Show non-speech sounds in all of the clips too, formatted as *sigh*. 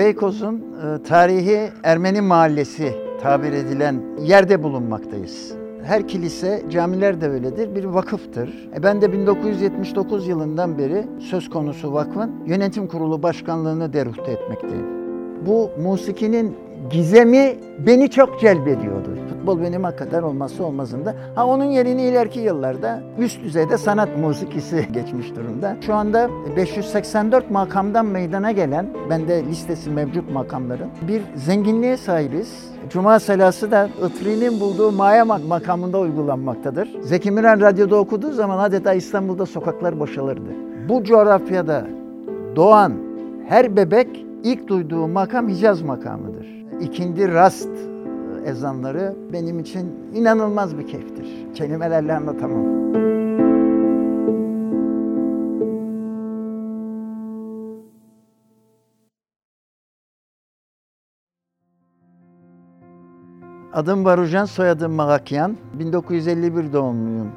Beykoz'un e, tarihi Ermeni mahallesi tabir edilen yerde bulunmaktayız. Her kilise, camiler de öyledir, bir vakıftır. E ben de 1979 yılından beri söz konusu vakfın yönetim kurulu başkanlığını deruhte etmekteyim. Bu musikinin gizemi beni çok celbediyordu. Futbol benim hakikaten olmazsa olmazında. Ha onun yerini ileriki yıllarda üst düzeyde sanat musikisi *laughs* geçmiş durumda. Şu anda 584 makamdan meydana gelen, bende listesi mevcut makamların bir zenginliğe sahibiz. Cuma selası da Itri'nin bulduğu Maya makamında uygulanmaktadır. Zeki Müren radyoda okuduğu zaman adeta İstanbul'da sokaklar boşalırdı. Bu coğrafyada doğan her bebek ilk duyduğu makam Hicaz makamıdır. İkindi rast ezanları benim için inanılmaz bir keyiftir. Kelimelerle anlatamam. Adım Barucan, soyadım Magakyan. 1951 doğumluyum,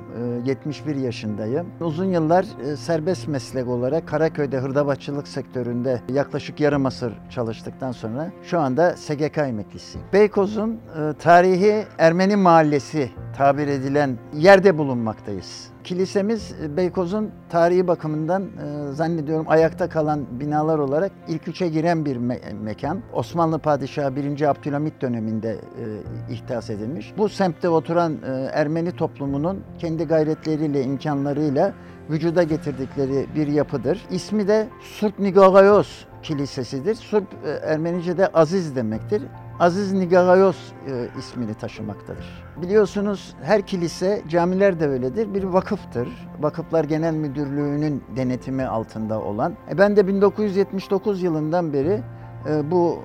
71 yaşındayım. Uzun yıllar serbest meslek olarak Karaköy'de hırdavatçılık sektöründe yaklaşık yarım asır çalıştıktan sonra şu anda SGK emeklisiyim. Beykoz'un tarihi Ermeni mahallesi tabir edilen yerde bulunmaktayız. Kilisemiz Beykoz'un tarihi bakımından e, zannediyorum ayakta kalan binalar olarak ilk üçe giren bir me- mekan. Osmanlı Padişahı 1. Abdülhamit döneminde e, ihdas edilmiş. Bu semtte oturan e, Ermeni toplumunun kendi gayretleriyle, imkanlarıyla vücuda getirdikleri bir yapıdır. İsmi de Surp Nigagayos Kilisesidir. Surp e, Ermenice'de aziz demektir. Aziz Nigagayos e, ismini taşımaktadır. Biliyorsunuz her kilise, camiler de öyledir, bir vakıftır. Vakıflar Genel Müdürlüğü'nün denetimi altında olan. E ben de 1979 yılından beri e, bu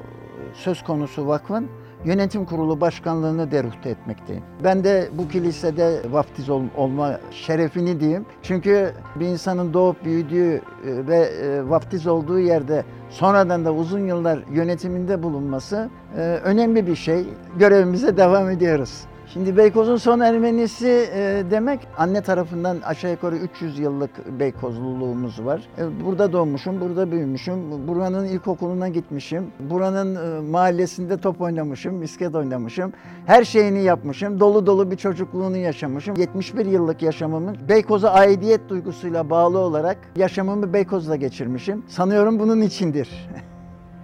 söz konusu vakfın yönetim kurulu başkanlığını deruhte etmekteyim. Ben de bu kilisede vaftiz ol, olma şerefini diyeyim. Çünkü bir insanın doğup büyüdüğü e, ve e, vaftiz olduğu yerde sonradan da uzun yıllar yönetiminde bulunması e, önemli bir şey. Görevimize devam ediyoruz. Şimdi Beykoz'un son Ermenisi e, demek anne tarafından aşağı yukarı 300 yıllık Beykozluluğumuz var. E, burada doğmuşum, burada büyümüşüm, buranın ilkokuluna gitmişim, buranın e, mahallesinde top oynamışım, misket oynamışım. Her şeyini yapmışım, dolu dolu bir çocukluğunu yaşamışım. 71 yıllık yaşamımı Beykoz'a aidiyet duygusuyla bağlı olarak yaşamımı Beykoz'da geçirmişim. Sanıyorum bunun içindir. *laughs*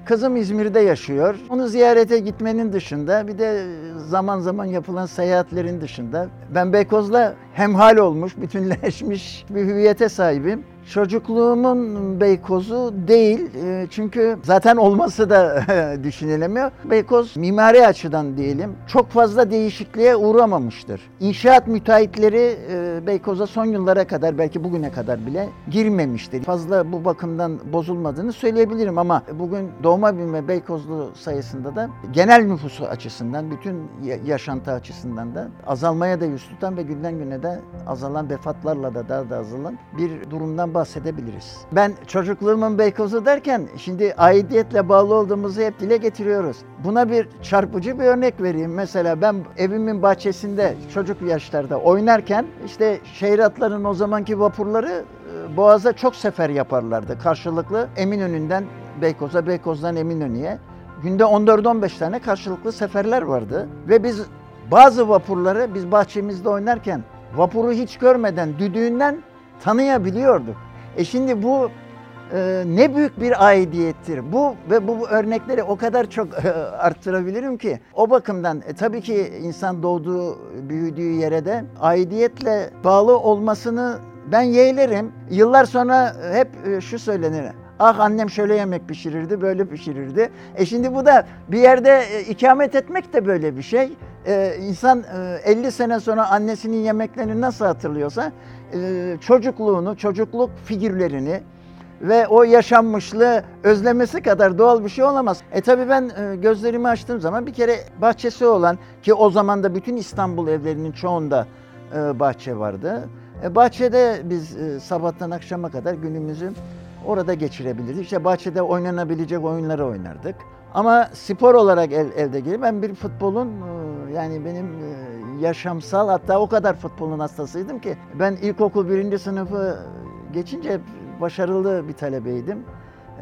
Kızım İzmir'de yaşıyor. Onu ziyarete gitmenin dışında bir de zaman zaman yapılan seyahatlerin dışında ben Beykoz'la hemhal olmuş, bütünleşmiş bir hüviyete sahibim. Çocukluğumun Beykoz'u değil e, çünkü zaten olması da *laughs* düşünülemiyor. Beykoz mimari açıdan diyelim çok fazla değişikliğe uğramamıştır. İnşaat müteahhitleri e, Beykoz'a son yıllara kadar belki bugüne kadar bile girmemiştir. Fazla bu bakımdan bozulmadığını söyleyebilirim ama bugün doğma büyüme Beykozlu sayısında da genel nüfusu açısından bütün yaşantı açısından da azalmaya da yüz tutan ve günden güne de azalan vefatlarla da daha da azalan bir durumdan bahsedebiliriz. Ben çocukluğumun Beykoz'u derken şimdi aidiyetle bağlı olduğumuzu hep dile getiriyoruz. Buna bir çarpıcı bir örnek vereyim. Mesela ben evimin bahçesinde çocuk yaşlarda oynarken işte şehir o zamanki vapurları Boğaz'a çok sefer yaparlardı karşılıklı Eminönü'nden Beykoz'a, Beykoz'dan Eminönü'ye. Günde 14-15 tane karşılıklı seferler vardı ve biz bazı vapurları biz bahçemizde oynarken vapuru hiç görmeden düdüğünden tanıyabiliyorduk. E şimdi bu e, ne büyük bir aidiyettir. Bu ve bu, bu örnekleri o kadar çok e, arttırabilirim ki. O bakımdan e, tabii ki insan doğduğu, büyüdüğü yere de aidiyetle bağlı olmasını ben yeğlerim. Yıllar sonra hep e, şu söylenir. Ah annem şöyle yemek pişirirdi, böyle pişirirdi. E şimdi bu da bir yerde e, ikamet etmek de böyle bir şey. Ee, insan e, 50 sene sonra annesinin yemeklerini nasıl hatırlıyorsa e, çocukluğunu, çocukluk figürlerini ve o yaşanmışlığı özlemesi kadar doğal bir şey olamaz. E tabii ben e, gözlerimi açtığım zaman bir kere bahçesi olan ki o zaman da bütün İstanbul evlerinin çoğunda e, bahçe vardı. E, bahçede biz e, sabahtan akşama kadar günümüzü orada geçirebilirdik. İşte bahçede oynanabilecek oyunları oynardık. Ama spor olarak el, elde gelip ben bir futbolun yani benim yaşamsal hatta o kadar futbolun hastasıydım ki ben ilkokul birinci sınıfı geçince başarılı bir talebeydim.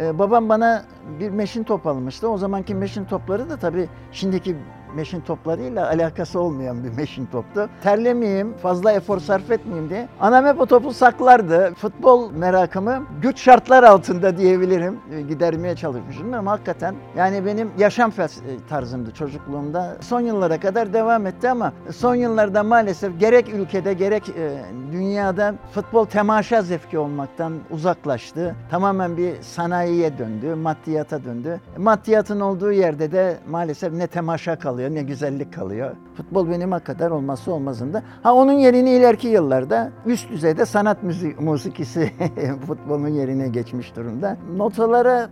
Ee, babam bana bir meşin top almıştı. O zamanki meşin topları da tabii şimdiki meşin toplarıyla alakası olmayan bir meşin toptu. Terlemeyeyim, fazla efor sarf etmeyeyim diye. Anam hep o topu saklardı. Futbol merakımı güç şartlar altında diyebilirim. e, Gidermeye çalışmışım ama hakikaten yani benim yaşam e, tarzımdı çocukluğumda. Son yıllara kadar devam etti ama son yıllarda maalesef gerek ülkede gerek e, dünyada futbol temaşa zevki olmaktan uzaklaştı. Tamamen bir sanayiye döndü, maddiyata döndü. Maddiyatın olduğu yerde de maalesef ne temaşa kalıyor ne güzellik kalıyor. Futbol benim hakikaten olmazsa olmazında. Ha onun yerini ileriki yıllarda üst düzeyde sanat müzik, musikisi *laughs* futbolun yerine geçmiş durumda. Notalara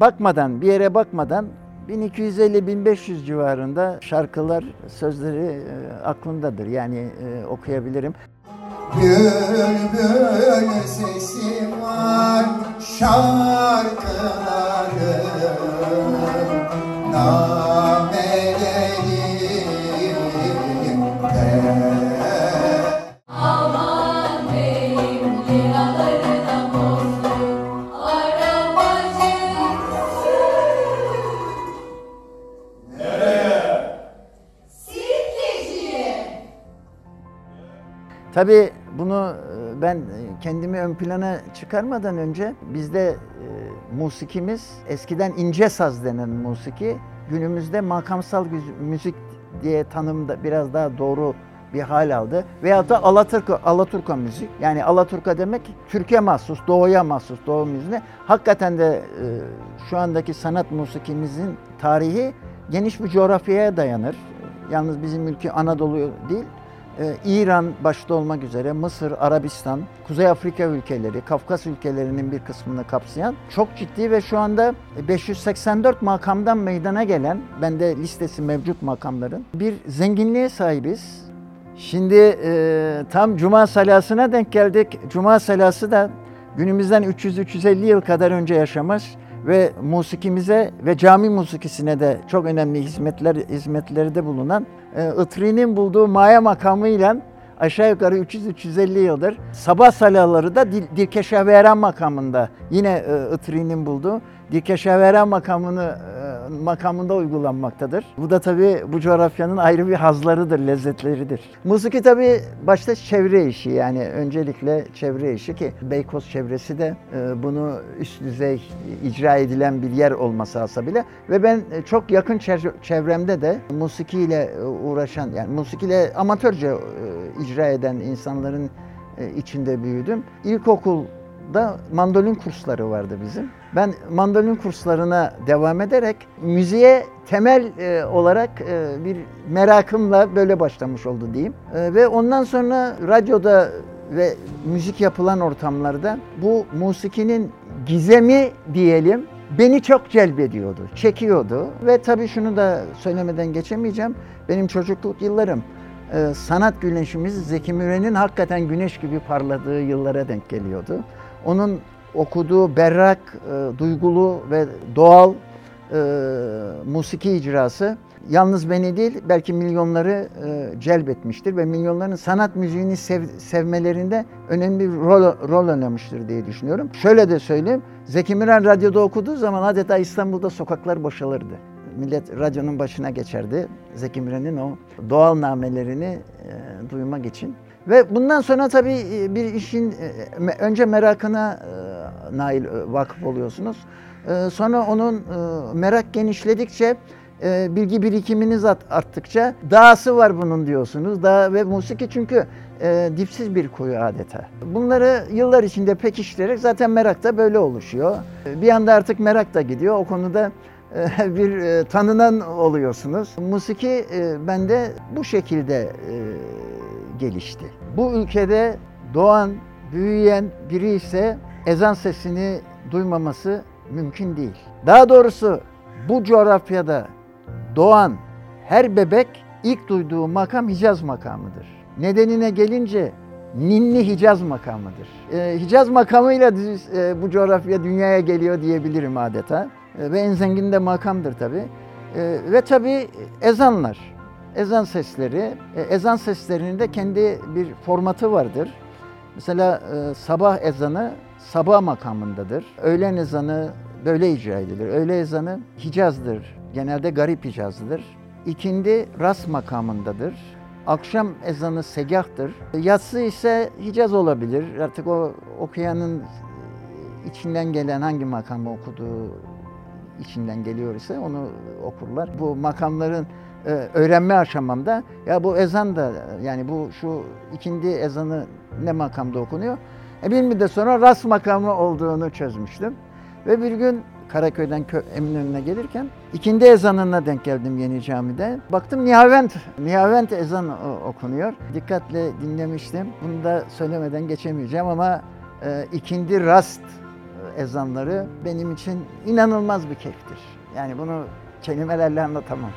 bakmadan, bir yere bakmadan 1250-1500 civarında şarkılar, sözleri e, aklımdadır. Yani e, okuyabilirim. Bülbül sesi var şarkılarım Tabii bunu e, ben e, kendimi ön plana çıkarmadan önce bizde e, musikimiz eskiden ince saz denen musiki günümüzde makamsal müzik diye tanımda biraz daha doğru bir hal aldı. Veyahut da Alaturka, Alaturka müzik. Yani Alaturka demek Türkiye mahsus, doğuya mahsus, doğu müziğine. Hakikaten de e, şu andaki sanat musikimizin tarihi geniş bir coğrafyaya dayanır. Yalnız bizim ülke Anadolu değil, İran başta olmak üzere Mısır, Arabistan, Kuzey Afrika ülkeleri, Kafkas ülkelerinin bir kısmını kapsayan çok ciddi ve şu anda 584 makamdan meydana gelen, bende listesi mevcut makamların bir zenginliğe sahibiz. Şimdi e, tam Cuma salasına denk geldik. Cuma salası da günümüzden 300-350 yıl kadar önce yaşamış ve musikimize ve cami musikisine de çok önemli hizmetler hizmetleri de bulunan e, Itri'nin bulduğu maya makamıyla aşağı yukarı 300-350 yıldır sabah salaları da Dil- Dirkeşaveren makamında yine e, Itri'nin bulduğu Dirkeşaveren makamını e, makamında uygulanmaktadır. Bu da tabii bu coğrafyanın ayrı bir hazlarıdır, lezzetleridir. Musiki tabii başta çevre işi yani öncelikle çevre işi ki Beykoz çevresi de e, bunu üst düzey icra edilen bir yer olması hasabıyla ve ben e, çok yakın çevremde de musikiyle e, uğraşan yani musikiyle amatörce icra eden insanların içinde büyüdüm. İlkokulda mandolin kursları vardı bizim. Ben mandolin kurslarına devam ederek müziğe temel e, olarak e, bir merakımla böyle başlamış oldu diyeyim. E, ve ondan sonra radyoda ve müzik yapılan ortamlarda bu musikinin gizemi diyelim beni çok celbediyordu, çekiyordu. Ve tabii şunu da söylemeden geçemeyeceğim. Benim çocukluk yıllarım e, sanat güneşimiz Zeki Müren'in hakikaten güneş gibi parladığı yıllara denk geliyordu. Onun okuduğu berrak, e, duygulu ve doğal e, musiki icrası yalnız beni değil belki milyonları e, celbetmiştir ve milyonların sanat müziğini sev- sevmelerinde önemli bir rol, rol oynamıştır diye düşünüyorum. Şöyle de söyleyeyim, Zeki Müren radyoda okuduğu zaman adeta İstanbul'da sokaklar boşalırdı. Millet radyonun başına geçerdi. Zeki Müren'in o doğal namelerini e, duymak için. Ve bundan sonra tabii e, bir işin e, me- önce merakına e, nail e, vakıf oluyorsunuz. E, sonra onun e, merak genişledikçe e, bilgi birikiminiz art- arttıkça dahası var bunun diyorsunuz. Daha ve musiki çünkü e, dipsiz bir kuyu adeta. Bunları yıllar içinde pekiştirerek zaten merak da böyle oluşuyor. E, Bir anda artık merak da gidiyor. O konuda e, *laughs* bir e, tanınan oluyorsunuz. Musiki e, bende bu şekilde e, gelişti. Bu ülkede doğan, büyüyen biri ise ezan sesini duymaması mümkün değil. Daha doğrusu bu coğrafyada doğan her bebek ilk duyduğu makam Hicaz makamıdır. Nedenine gelince Ninni Hicaz makamıdır. Ee, Hicaz makamıyla e, bu coğrafya dünyaya geliyor diyebilirim adeta. E, ve en zengin de makamdır tabi. ve tabi ezanlar, ezan sesleri. E, ezan seslerinin de kendi bir formatı vardır. Mesela e, sabah ezanı sabah makamındadır. Öğlen ezanı böyle icra edilir. Öğle ezanı Hicaz'dır. Genelde garip Hicaz'dır. İkindi Ras makamındadır. Akşam ezanı Segah'tır. Yatsı ise Hicaz olabilir. Artık o okuyanın içinden gelen hangi makamı okuduğu içinden geliyor ise onu okurlar. Bu makamların e, öğrenme aşamamda ya bu ezan da yani bu şu ikindi ezanı ne makamda okunuyor? E bir müddet sonra ras makamı olduğunu çözmüştüm. Ve bir gün Karaköy'den Kö- Eminönü'ne gelirken ikindi ezanına denk geldim Yeni Cami'de. Baktım Nihavent, Nihavent ezan o- okunuyor. Dikkatle dinlemiştim. Bunu da söylemeden geçemeyeceğim ama e, ikindi rast ezanları benim için inanılmaz bir keyiftir. Yani bunu kelimelerle anlatamam.